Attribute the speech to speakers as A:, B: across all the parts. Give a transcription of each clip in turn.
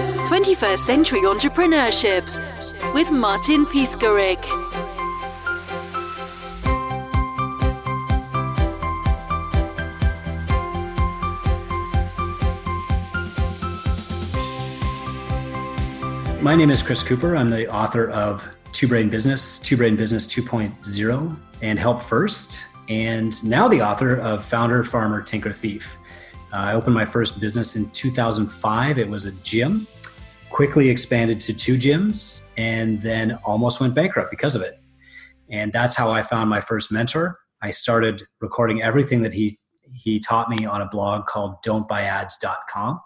A: 21st Century Entrepreneurship with Martin Piskarik.
B: My name is Chris Cooper. I'm the author of Two Brain Business, Two Brain Business 2.0, and Help First, and now the author of Founder, Farmer, Tinker, Thief. Uh, I opened my first business in 2005. It was a gym, quickly expanded to two gyms, and then almost went bankrupt because of it. And that's how I found my first mentor. I started recording everything that he he taught me on a blog called don'tbuyads.com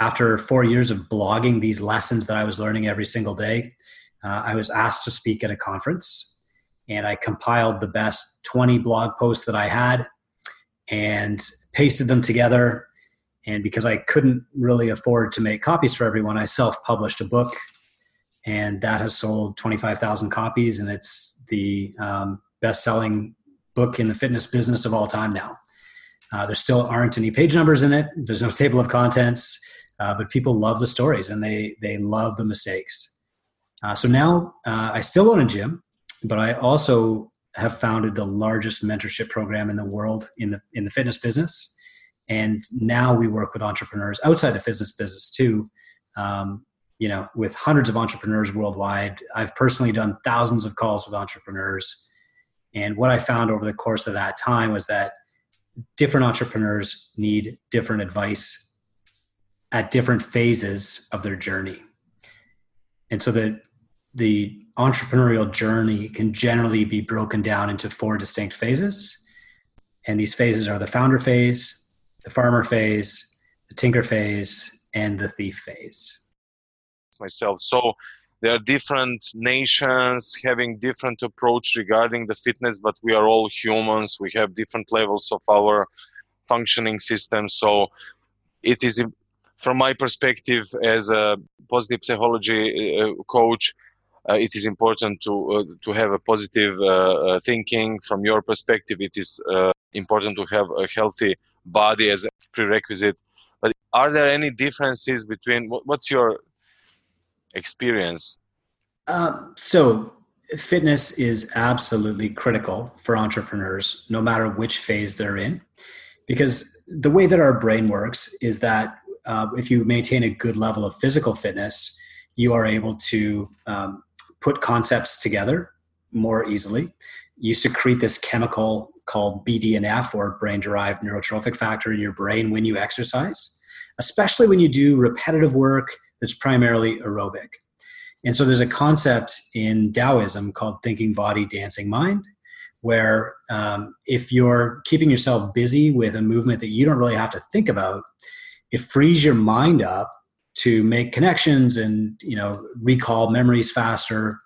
B: after four years of blogging these lessons that I was learning every single day, uh, I was asked to speak at a conference. And I compiled the best 20 blog posts that I had and pasted them together. And because I couldn't really afford to make copies for everyone, I self published a book. And that has sold 25,000 copies. And it's the um, best selling book in the fitness business of all time now. Uh, there still aren't any page numbers in it, there's no table of contents uh, but people love the stories and they they love the mistakes. Uh, so now uh, I still own a gym, but I also have founded the largest mentorship program in the world in the in the fitness business, and now we work with entrepreneurs outside the fitness business too. Um, you know, with hundreds of entrepreneurs worldwide, I've personally done thousands of calls with entrepreneurs, and what I found over the course of that time was that different entrepreneurs need different advice at different phases of their journey. And so the the entrepreneurial journey can generally be broken down into four distinct phases. And these phases are the founder phase, the farmer phase, the tinker phase, and the thief phase.
C: Myself. So there are different nations having different approach regarding the fitness, but we are all humans. We have different levels of our functioning system. So it is from my perspective as a positive psychology uh, coach, it is important to uh, to have a positive uh, uh, thinking. From your perspective, it is uh, important to have a healthy body as a prerequisite. But are there any differences between what's your experience?
B: So fitness is absolutely critical for entrepreneurs, no matter which phase they're in, because the way that our brain works is that uh, if you maintain a good level of physical fitness, you are able to um, put concepts together more easily. You secrete this chemical called BDNF or brain derived neurotrophic factor in your brain when you exercise, especially when you do repetitive work that's primarily aerobic. And so there's a concept in Taoism called thinking body, dancing mind, where um, if you're keeping yourself busy with a movement that you don't really have to think about, it frees your mind up to make connections and you know recall memories faster.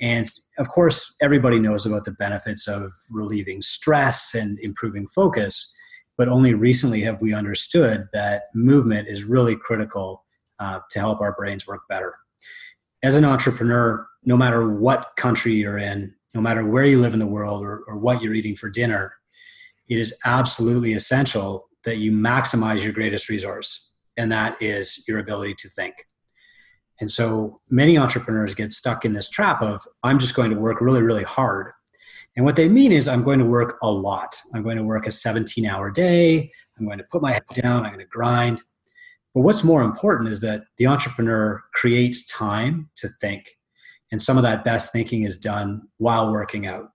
B: And of course everybody knows about the benefits of relieving stress and improving focus but only recently have we understood that movement is really critical uh, to help our brains work better. As an entrepreneur no matter what country you're in no matter where you live in the world or, or what you're eating for dinner it is absolutely essential that you maximize your greatest resource, and that is your ability to think. And so many entrepreneurs get stuck in this trap of, I'm just going to work really, really hard. And what they mean is, I'm going to work a lot. I'm going to work a 17 hour day. I'm going to put my head down. I'm going to grind. But what's more important is that the entrepreneur creates time to think. And some of that best thinking is done while working out.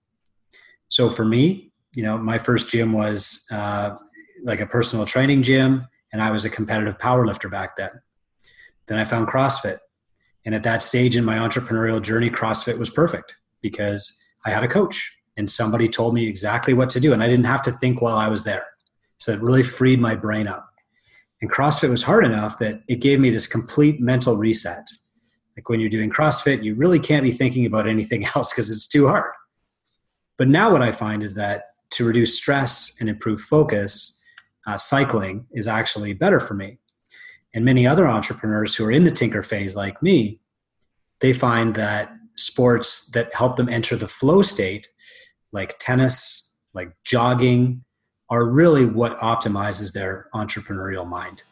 B: So for me, you know, my first gym was uh, like a personal training gym, and I was a competitive powerlifter back then. Then I found CrossFit. And at that stage in my entrepreneurial journey, CrossFit was perfect because I had a coach and somebody told me exactly what to do. And I didn't have to think while I was there. So it really freed my brain up. And CrossFit was hard enough that it gave me this complete mental reset. Like when you're doing CrossFit, you really can't be thinking about anything else because it's too hard. But now what I find is that to reduce stress and improve focus, uh, cycling is actually better for me. And many other entrepreneurs who are in the tinker phase, like me, they find that sports that help them enter the flow state, like tennis, like jogging, are really what optimizes their entrepreneurial mind.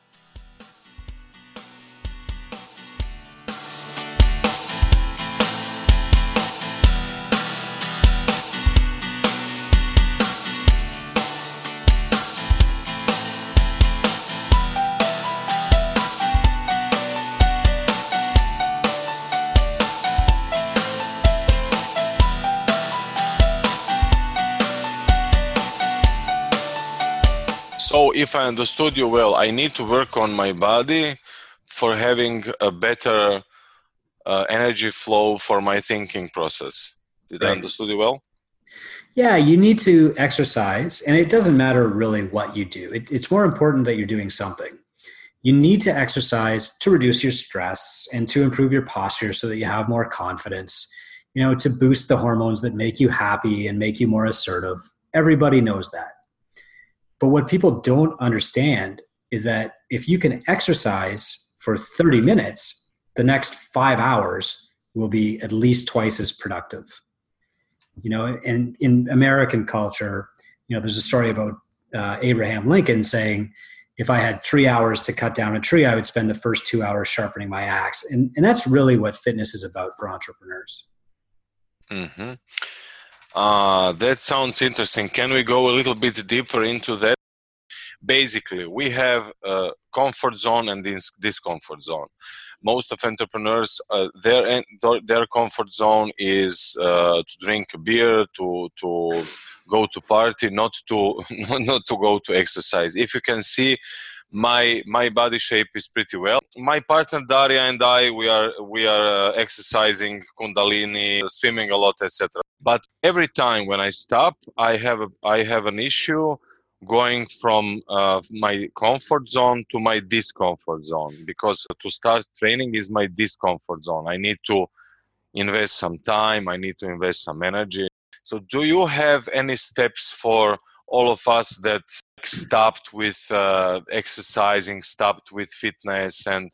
C: If I understood you well, I need to work on my body for having a better uh, energy flow for my thinking process. Did right. I understood you well?
B: Yeah, you need to exercise, and it doesn't matter really what you do. It, it's more important that you're doing something. You need to exercise to reduce your stress and to improve your posture so that you have more confidence, you know, to boost the hormones that make you happy and make you more assertive. Everybody knows that. But what people don't understand is that if you can exercise for 30 minutes, the next five hours will be at least twice as productive. You know and in american culture you know there's a story about uh, abraham lincoln saying if i had three hours to cut down a tree i would spend the first two hours sharpening my axe. And, and that's really what fitness is about for entrepreneurs.
C: Mm-hmm. Uh, that sounds interesting. Can we go a little bit deeper into that? Basically we have a comfort zone and this discomfort zone. Most of entrepreneurs uh, their their comfort zone is uh, to drink beer to to go to party not to not to go to exercise. If you can see my my body shape is pretty well. My partner daria and i we are we are uh, exercising kundalini swimming a lot etc but every time when i stop i have a, i have an issue going from uh, my comfort zone to my discomfort zone because to start training is my discomfort zone. I need to invest some time i need to invest some energy. So do you have any steps for all of us that stopped with uh, exercising stopped with fitness and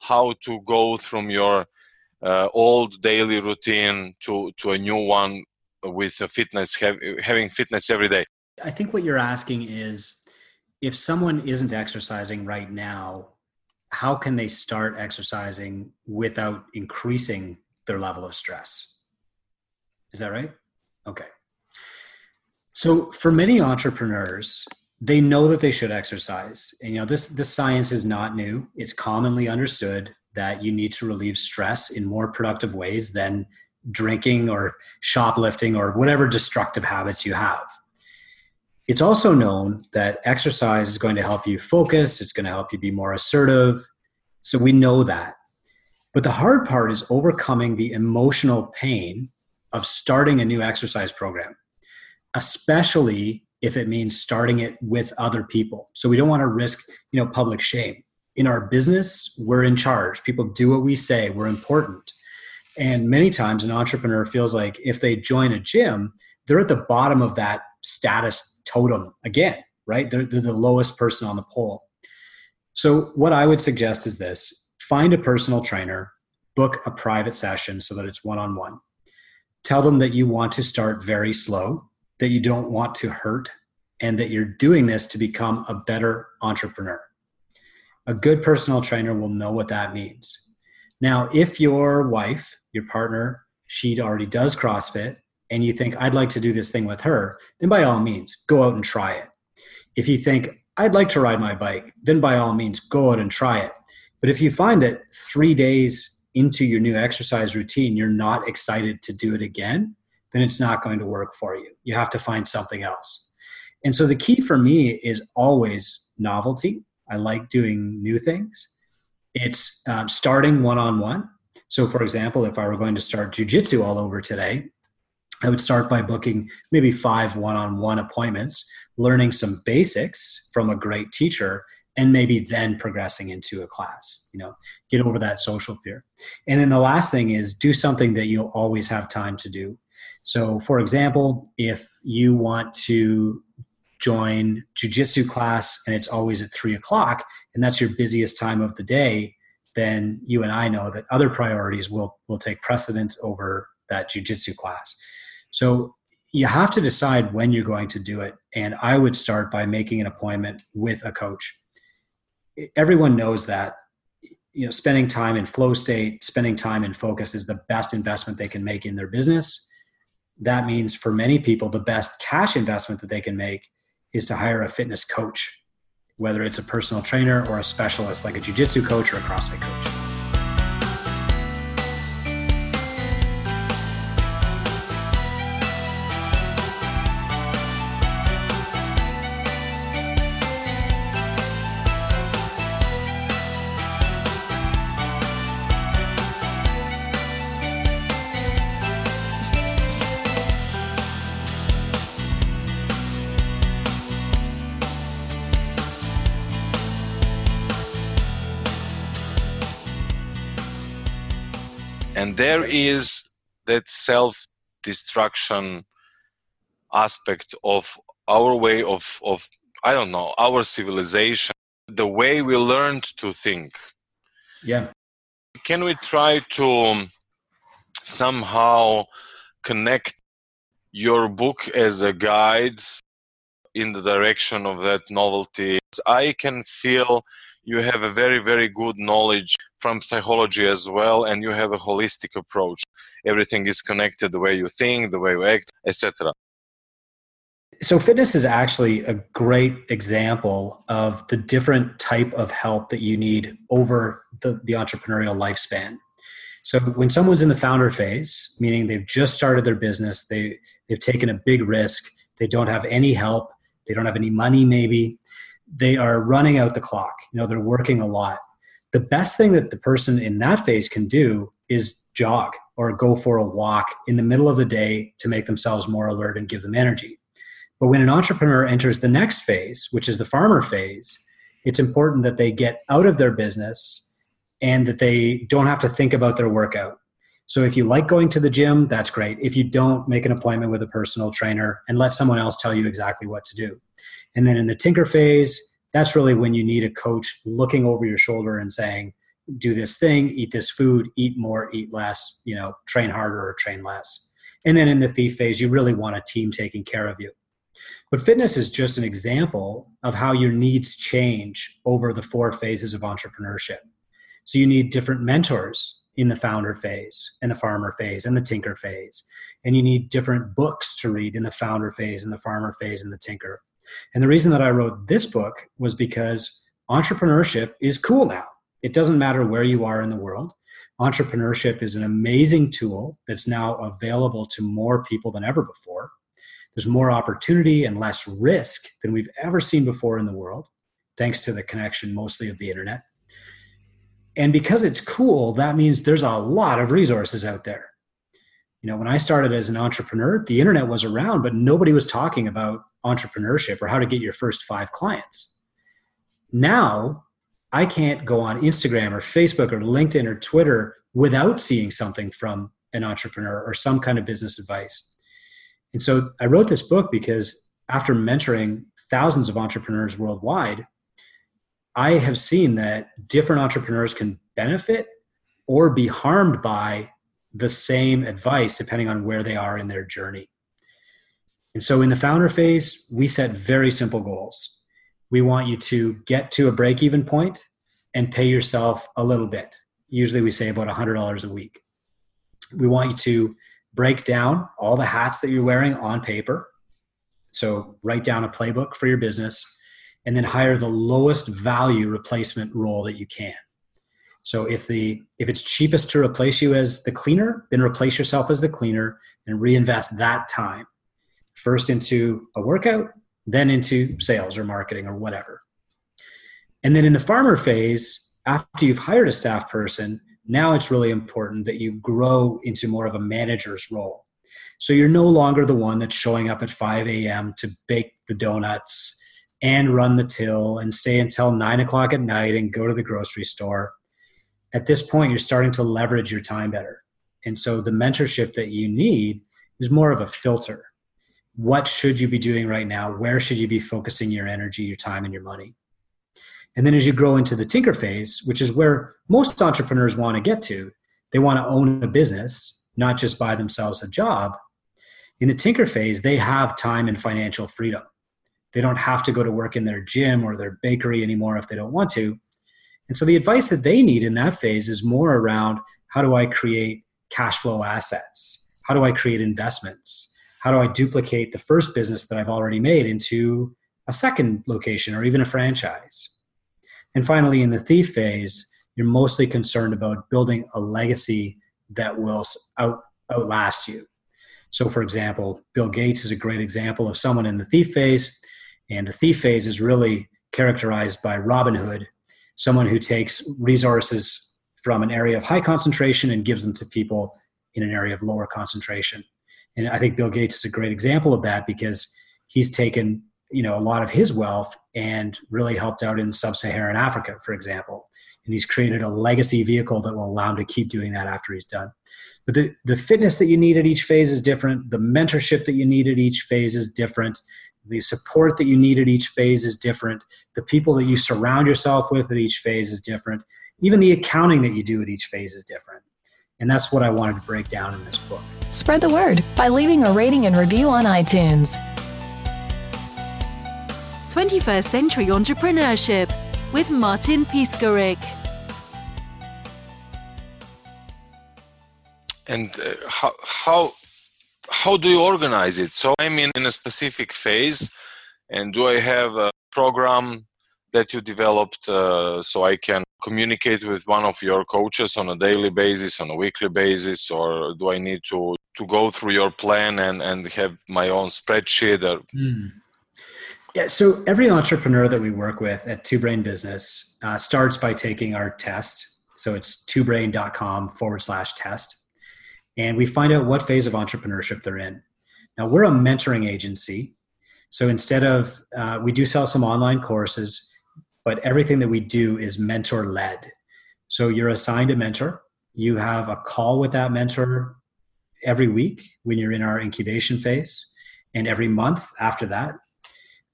C: how to go from your uh, old daily routine to to a new one with a fitness have, having fitness every day
B: I think what you're asking is if someone isn't exercising right now, how can they start exercising without increasing their level of stress? Is that right? Okay. So for many entrepreneurs, they know that they should exercise. And you know, this this science is not new. It's commonly understood that you need to relieve stress in more productive ways than drinking or shoplifting or whatever destructive habits you have. It's also known that exercise is going to help you focus, it's going to help you be more assertive. So we know that. But the hard part is overcoming the emotional pain of starting a new exercise program, especially if it means starting it with other people. So we don't want to risk, you know, public shame. In our business, we're in charge. People do what we say. We're important. And many times an entrepreneur feels like if they join a gym, they're at the bottom of that status totem again, right? They're, they're the lowest person on the pole. So, what I would suggest is this find a personal trainer, book a private session so that it's one on one. Tell them that you want to start very slow, that you don't want to hurt, and that you're doing this to become a better entrepreneur. A good personal trainer will know what that means. Now, if your wife, your partner, she already does CrossFit and you think, I'd like to do this thing with her, then by all means, go out and try it. If you think, I'd like to ride my bike, then by all means, go out and try it. But if you find that three days into your new exercise routine, you're not excited to do it again, then it's not going to work for you. You have to find something else. And so the key for me is always novelty. I like doing new things. It's um, starting one on one. So, for example, if I were going to start jujitsu all over today, I would start by booking maybe five one on one appointments, learning some basics from a great teacher, and maybe then progressing into a class. You know, get over that social fear. And then the last thing is do something that you'll always have time to do. So, for example, if you want to join jujitsu class and it's always at three o'clock, and that's your busiest time of the day, then you and I know that other priorities will will take precedence over that jujitsu class. So you have to decide when you're going to do it. And I would start by making an appointment with a coach. Everyone knows that you know spending time in flow state, spending time in focus is the best investment they can make in their business. That means for many people, the best cash investment that they can make is to hire a fitness coach, whether it's a personal trainer or a specialist like a jiu-jitsu coach or a CrossFit coach.
C: And there is that self destruction aspect of our way of of i don't know our civilization the way we learned to think.
B: Yeah.
C: Can we try to somehow connect your book as a guide in the direction of that novelty? I can feel you have a very very good knowledge from psychology as well and you have a holistic approach. Everything is connected the way you think the way you act etc
B: so fitness is actually a great example of the different type of help that you need over the, the entrepreneurial lifespan. So when someone's in the founder phase meaning they've just started their business they, they've taken a big risk they don't have any help they don't have any money maybe they are running out the clock you know they're working a lot the best thing that the person in that phase can do is jog or go for a walk in the middle of the day to make themselves more alert and give them energy but when an entrepreneur enters the next phase, which is the farmer phase, it's important that they get out of their business and that they don't have to think about their workout. So if you like going to the gym, that's great. If you don't, make an appointment with a personal trainer and let someone else tell you exactly what to do. And then in the tinker phase, that's really when you need a coach looking over your shoulder and saying, do this thing, eat this food, eat more, eat less, you know, train harder or train less. And then in the thief phase, you really want a team taking care of you. But fitness is just an example of how your needs change over the four phases of entrepreneurship. So you need different mentors in the founder phase and the farmer phase and the tinker phase. And you need different books to read in the founder phase and the farmer phase and the tinker. And the reason that I wrote this book was because entrepreneurship is cool now. It doesn't matter where you are in the world. Entrepreneurship is an amazing tool that's now available to more people than ever before. There's more opportunity and less risk than we've ever seen before in the world, thanks to the connection mostly of the internet. And because it's cool, that means there's a lot of resources out there. You know, when I started as an entrepreneur, the internet was around, but nobody was talking about entrepreneurship or how to get your first five clients. Now, I can't go on Instagram or Facebook or LinkedIn or Twitter without seeing something from an entrepreneur or some kind of business advice. And so I wrote this book because after mentoring thousands of entrepreneurs worldwide, I have seen that different entrepreneurs can benefit or be harmed by the same advice depending on where they are in their journey. And so in the founder phase, we set very simple goals. We want you to get to a break even point and pay yourself a little bit. Usually we say about $100 a week. We want you to break down all the hats that you're wearing on paper. So write down a playbook for your business and then hire the lowest value replacement role that you can. So if the if it's cheapest to replace you as the cleaner, then replace yourself as the cleaner and reinvest that time first into a workout, then into sales or marketing or whatever. And then in the farmer phase, after you've hired a staff person, now it's really important that you grow into more of a manager's role. So you're no longer the one that's showing up at 5 a.m. to bake the donuts and run the till and stay until 9 o'clock at night and go to the grocery store. At this point, you're starting to leverage your time better. And so the mentorship that you need is more of a filter. What should you be doing right now? Where should you be focusing your energy, your time, and your money? And then as you grow into the tinker phase, which is where most entrepreneurs want to get to, they want to own a business, not just buy themselves a job. In the tinker phase, they have time and financial freedom. They don't have to go to work in their gym or their bakery anymore if they don't want to. And so the advice that they need in that phase is more around how do I create cash flow assets? How do I create investments? How do I duplicate the first business that I've already made into a second location or even a franchise? And finally, in the thief phase, you're mostly concerned about building a legacy that will out, outlast you. So, for example, Bill Gates is a great example of someone in the thief phase. And the thief phase is really characterized by Robin Hood, someone who takes resources from an area of high concentration and gives them to people in an area of lower concentration. And I think Bill Gates is a great example of that because he's taken you know a lot of his wealth and really helped out in sub-Saharan Africa, for example. And he's created a legacy vehicle that will allow him to keep doing that after he's done. But the, the fitness that you need at each phase is different. The mentorship that you need at each phase is different. The support that you need at each phase is different. The people that you surround yourself with at each phase is different. Even the accounting that you do at each phase is different. And that's what I wanted to break down in this book.
D: Spread the word by leaving a rating and review on iTunes.
A: 21st Century Entrepreneurship with Martin Piskarik.
C: And uh, how, how, how do you organize it? So I'm in, in a specific phase, and do I have a program that you developed uh, so I can communicate with one of your coaches on a daily basis, on a weekly basis, or do I need to to go through your plan and and have my own spreadsheet? Or... Mm.
B: Yeah, so every entrepreneur that we work with at Two Brain Business uh, starts by taking our test. So it's twobrain.com forward slash test. And we find out what phase of entrepreneurship they're in. Now, we're a mentoring agency. So instead of, uh, we do sell some online courses, but everything that we do is mentor led. So you're assigned a mentor. You have a call with that mentor every week when you're in our incubation phase, and every month after that.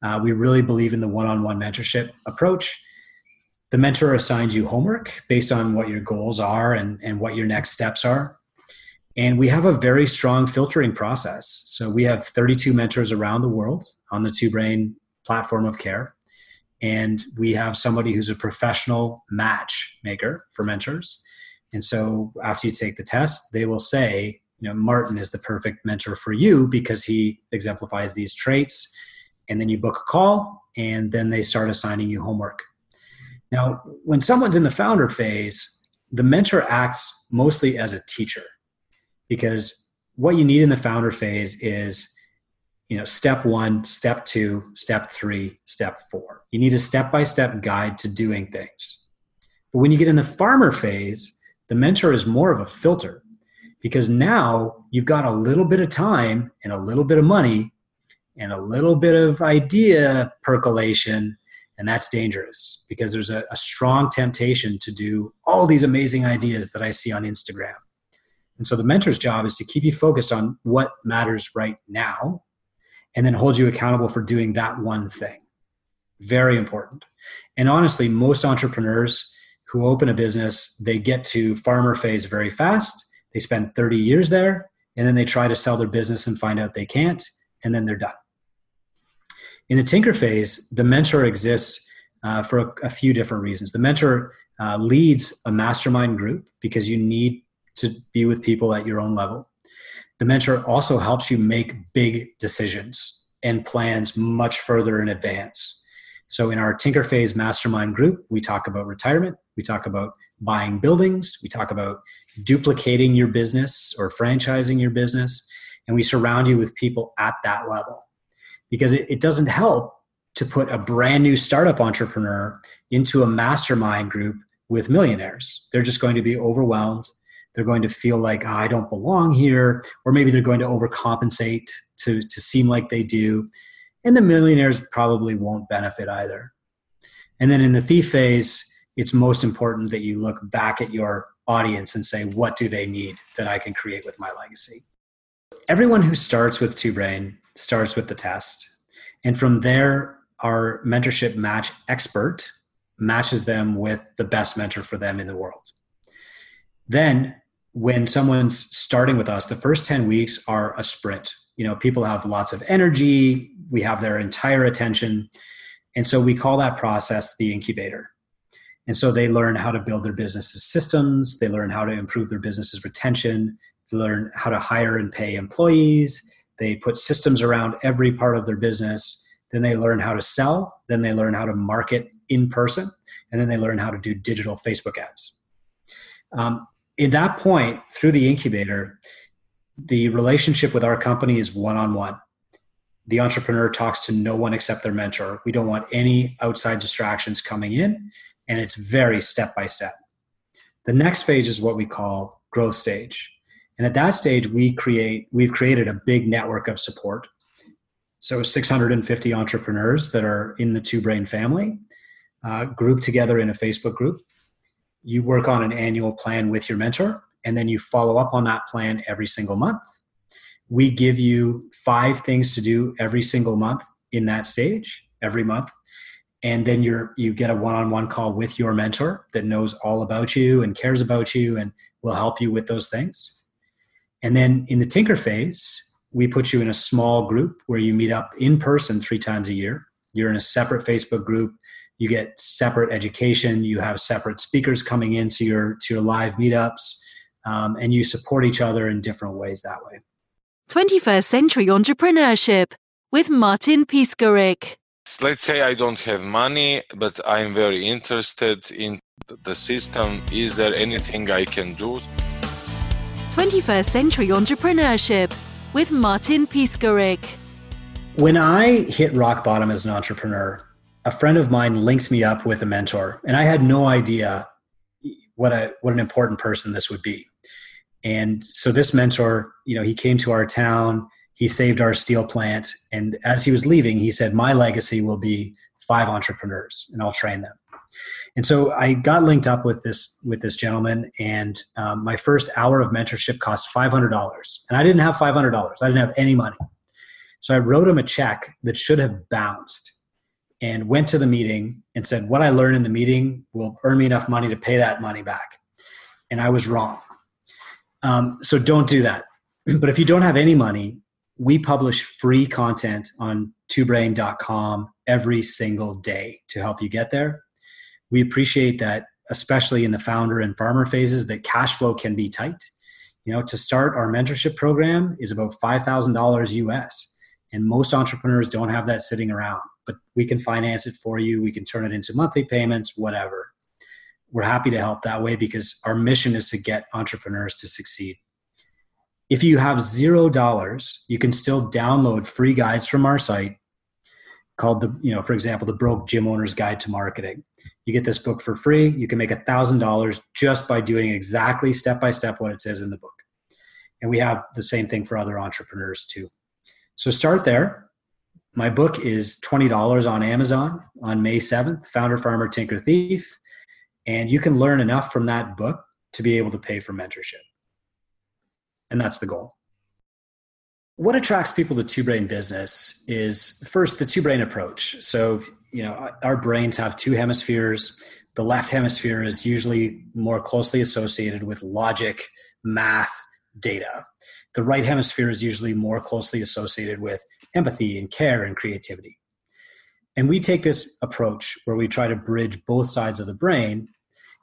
B: Uh, we really believe in the one on one mentorship approach. The mentor assigns you homework based on what your goals are and, and what your next steps are. And we have a very strong filtering process. So we have 32 mentors around the world on the Two Brain platform of care. And we have somebody who's a professional matchmaker for mentors. And so after you take the test, they will say, you know, Martin is the perfect mentor for you because he exemplifies these traits. And then you book a call, and then they start assigning you homework. Now, when someone's in the founder phase, the mentor acts mostly as a teacher because what you need in the founder phase is you know step one step two step three step four. You need a step-by-step guide to doing things. But when you get in the farmer phase the mentor is more of a filter because now you've got a little bit of time and a little bit of money and a little bit of idea percolation and that's dangerous because there's a, a strong temptation to do all these amazing ideas that i see on instagram and so the mentor's job is to keep you focused on what matters right now and then hold you accountable for doing that one thing. Very important. And honestly, most entrepreneurs who open a business, they get to farmer phase very fast. They spend 30 years there and then they try to sell their business and find out they can't and then they're done. In the tinker phase, the mentor exists uh, for a, a, few different reasons. The mentor uh, leads a mastermind group because you need to be with people at your own level. The mentor also helps you make big decisions and plans much further in advance. So, in our Tinker Phase Mastermind group, we talk about retirement, we talk about buying buildings, we talk about duplicating your business or franchising your business, and we surround you with people at that level. Because it, it doesn't help to put a brand new startup entrepreneur into a mastermind group with millionaires. They're just going to be overwhelmed they're going to feel like oh, I don't belong here, or maybe they're going to overcompensate to, to seem like they do. And the millionaires probably won't benefit either. And then in the thief phase, it's most important that you look back at your audience and say, what do they need that I can create with my legacy? Everyone who starts with Two Brain starts with the test. And from there, our mentorship match expert matches them with the best mentor for them in the world. Then when someone's starting with us, the first 10 weeks are a sprint. You know, people have lots of energy, we have their entire attention. And so we call that process the incubator. And so they learn how to build their business's systems, they learn how to improve their business's retention, they learn how to hire and pay employees, they put systems around every part of their business, then they learn how to sell, then they learn how to market in person, and then they learn how to do digital Facebook ads. Um, in that point through the incubator the relationship with our company is one-on-one. The entrepreneur talks to no one except their mentor. We don't want any outside distractions coming in and it's very step by step the next phase is what we call growth stage. And at that stage we create we've created a big network of support. So 650 entrepreneurs that are in the Two Brain family, uh, grouped together in a Facebook group. You work on an annual plan with your mentor, and then you follow up on that plan every single month. We give you five things to do every single month in that stage, every month. And then you're you get a one-on-one call with your mentor that knows all about you and cares about you and will help you with those things. And then in the tinker phase, we put you in a small group where you meet up in person three times a year. You're in a separate Facebook group. You get separate education. You have separate speakers coming into your to your live meetups, um, and you support each other in different ways that way.
A: 21st Century Entrepreneurship with Martin Piskarik.
C: Let's say I don't have money, but I'm very interested in the system. Is there anything I can do?
A: 21st Century Entrepreneurship with Martin Piskarik.
B: When I hit rock bottom as an entrepreneur, a friend of mine linked me up with a mentor, and I had no idea what a what an important person this would be. And so this mentor, you know, he came to our town, he saved our steel plant, and as he was leaving, he said, "My legacy will be five entrepreneurs, and I'll train them." And so I got linked up with this with this gentleman, and um, my first hour of mentorship cost five hundred dollars, and I didn't have five hundred dollars. I didn't have any money, so I wrote him a check that should have bounced, and went to the meeting and said, "What I learned in the meeting will earn me enough money to pay that money back," and I was wrong. Um, so don't do that. But if you don't have any money, we publish free content on twobrain.com every single day to help you get there we appreciate that especially in the founder and farmer phases that cash flow can be tight you know to start our mentorship program is about $5000 us and most entrepreneurs don't have that sitting around but we can finance it for you. We can turn it into monthly payments whatever. We're happy to help that way because our mission is to get entrepreneurs to succeed. If you have zero dollars you can still download free guides from our site called the you know for example the broke gym owner's guide to marketing. You get this book for free. You can make a thousand dollars just by doing exactly step by step what it says in the book. And we have the same thing for other entrepreneurs too. So start there my book is $20 on amazon on may 7th founder farmer tinker thief. And you can learn enough from that book to be able to pay for mentorship. And that's the goal. What attracts people to two brain business is first the two brain approach. So you know our brains have two hemispheres. The left hemisphere is usually more closely associated with logic math data. The right hemisphere is usually more closely associated with empathy and care and creativity and we take this approach where we try to bridge both sides of the brain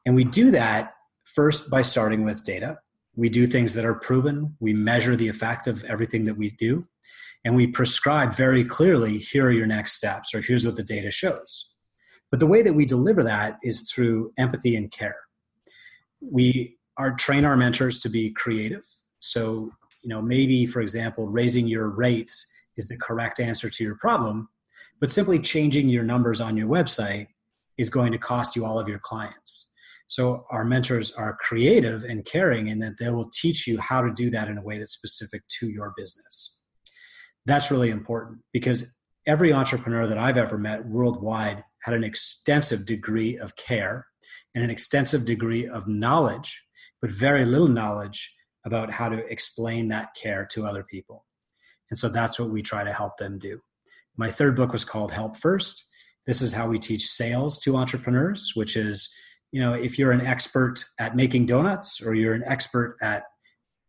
B: and we do that first by starting with data we do things that are proven. We measure the effect of everything that we do. And we prescribe very clearly here are your next steps, or here's what the data shows. But the way that we deliver that is through empathy and care. We are train our mentors to be creative. So, you know, maybe, for example, raising your rates is the correct answer to your problem, but simply changing your numbers on your website is going to cost you all of your clients. So our mentors are creative and caring in that they will teach you how to do that in a way that's specific to your business. That's really important because every entrepreneur that I've ever met worldwide had an extensive degree of care and an extensive degree of knowledge, but very little knowledge about how to explain that care to other people. And so that's what we try to help them do. My third book was called Help First. This is how we teach sales to entrepreneurs, which is you know if you're an expert at making donuts or you're an expert at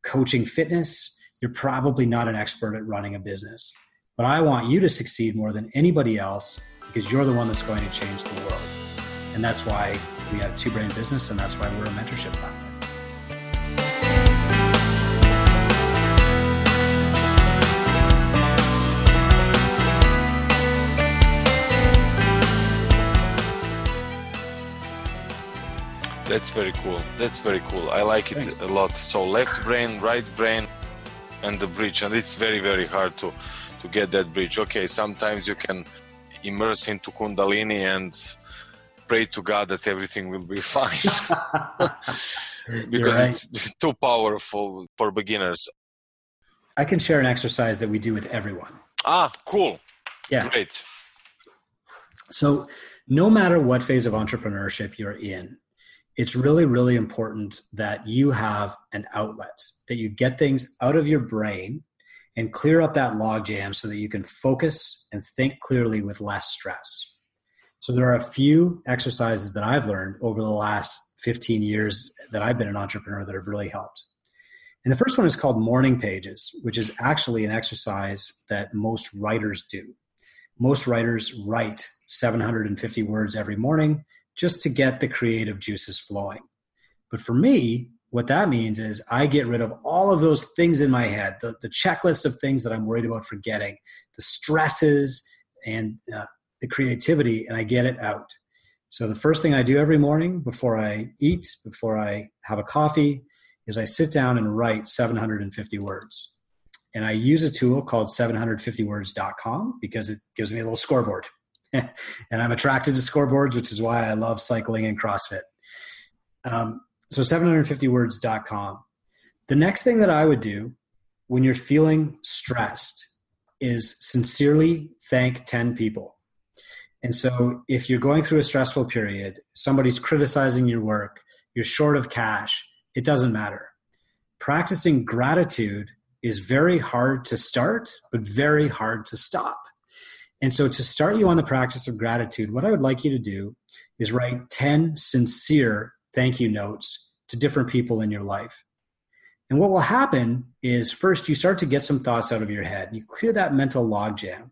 B: coaching fitness you're probably not an expert at running a business but i want you to succeed more than anybody else because you're the one that's going to change the world and that's why we have two brain business and that's why we're a mentorship platform
C: That's very cool. That's very cool. I like it Thanks. a lot. So left brain, right brain, and the bridge, and it's very very hard to to get that bridge. Okay, sometimes you can immerse into Kundalini and pray to God that everything will be fine because right. it's too powerful for beginners.
B: I can share an exercise that we do with everyone.
C: Ah, cool.
B: Yeah.
C: Great.
B: So, no matter what phase of entrepreneurship you're in, it's really, really important that you have an outlet, that you get things out of your brain and clear up that logjam so that you can focus and think clearly with less stress. So, there are a few exercises that I've learned over the last 15 years that I've been an entrepreneur that have really helped. And the first one is called morning pages, which is actually an exercise that most writers do. Most writers write 750 words every morning just to get the creative juices flowing. But for me, what that means is I get rid of all of those things in my head, the, the checklist of things that I'm worried about forgetting, the stresses and uh, the creativity, and I get it out. So the first thing I do every morning before I eat, before I have a coffee, is I sit down and write 750 words. And I use a tool called 750words.com because it gives me a little scoreboard. and I'm attracted to scoreboards, which is why I love cycling and CrossFit. Um, so 750words.com. The next thing that I would do when you're feeling stressed is sincerely thank 10 people. And so if you're going through a stressful period, somebody's criticizing your work, you're short of cash, it doesn't matter. Practicing gratitude is very hard to start, but very hard to stop. And so, to start you on the practice of gratitude, what I would like you to do is write 10 sincere thank you notes to different people in your life. And what will happen is first, you start to get some thoughts out of your head. You clear that mental logjam.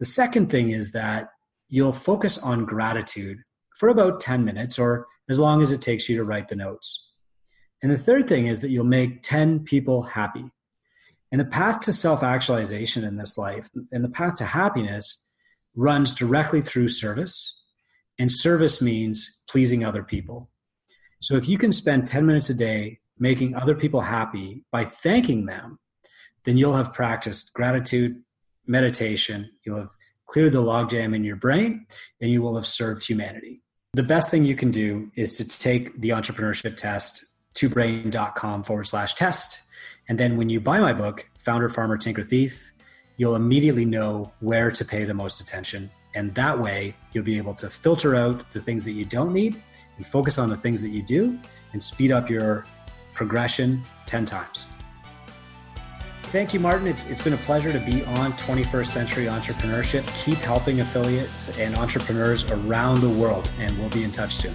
B: The second thing is that you'll focus on gratitude for about 10 minutes or as long as it takes you to write the notes. And the third thing is that you'll make 10 people happy. And the path to self actualization in this life and the path to happiness runs directly through service. And service means pleasing other people. So if you can spend 10 minutes a day making other people happy by thanking them, then you'll have practiced gratitude, meditation, you'll have cleared the logjam in your brain, and you will have served humanity. The best thing you can do is to take the entrepreneurship test twobrain.com forward slash test. And then when you buy my book, Founder, Farmer, Tinker, Thief, you'll immediately know where to pay the most attention. And that way, you'll be able to filter out the things that you don't need and focus on the things that you do and speed up your progression 10 times. Thank you, Martin. It's, it's been a pleasure to be on 21st Century Entrepreneurship. Keep helping affiliates and entrepreneurs around the world, and we'll be in touch soon.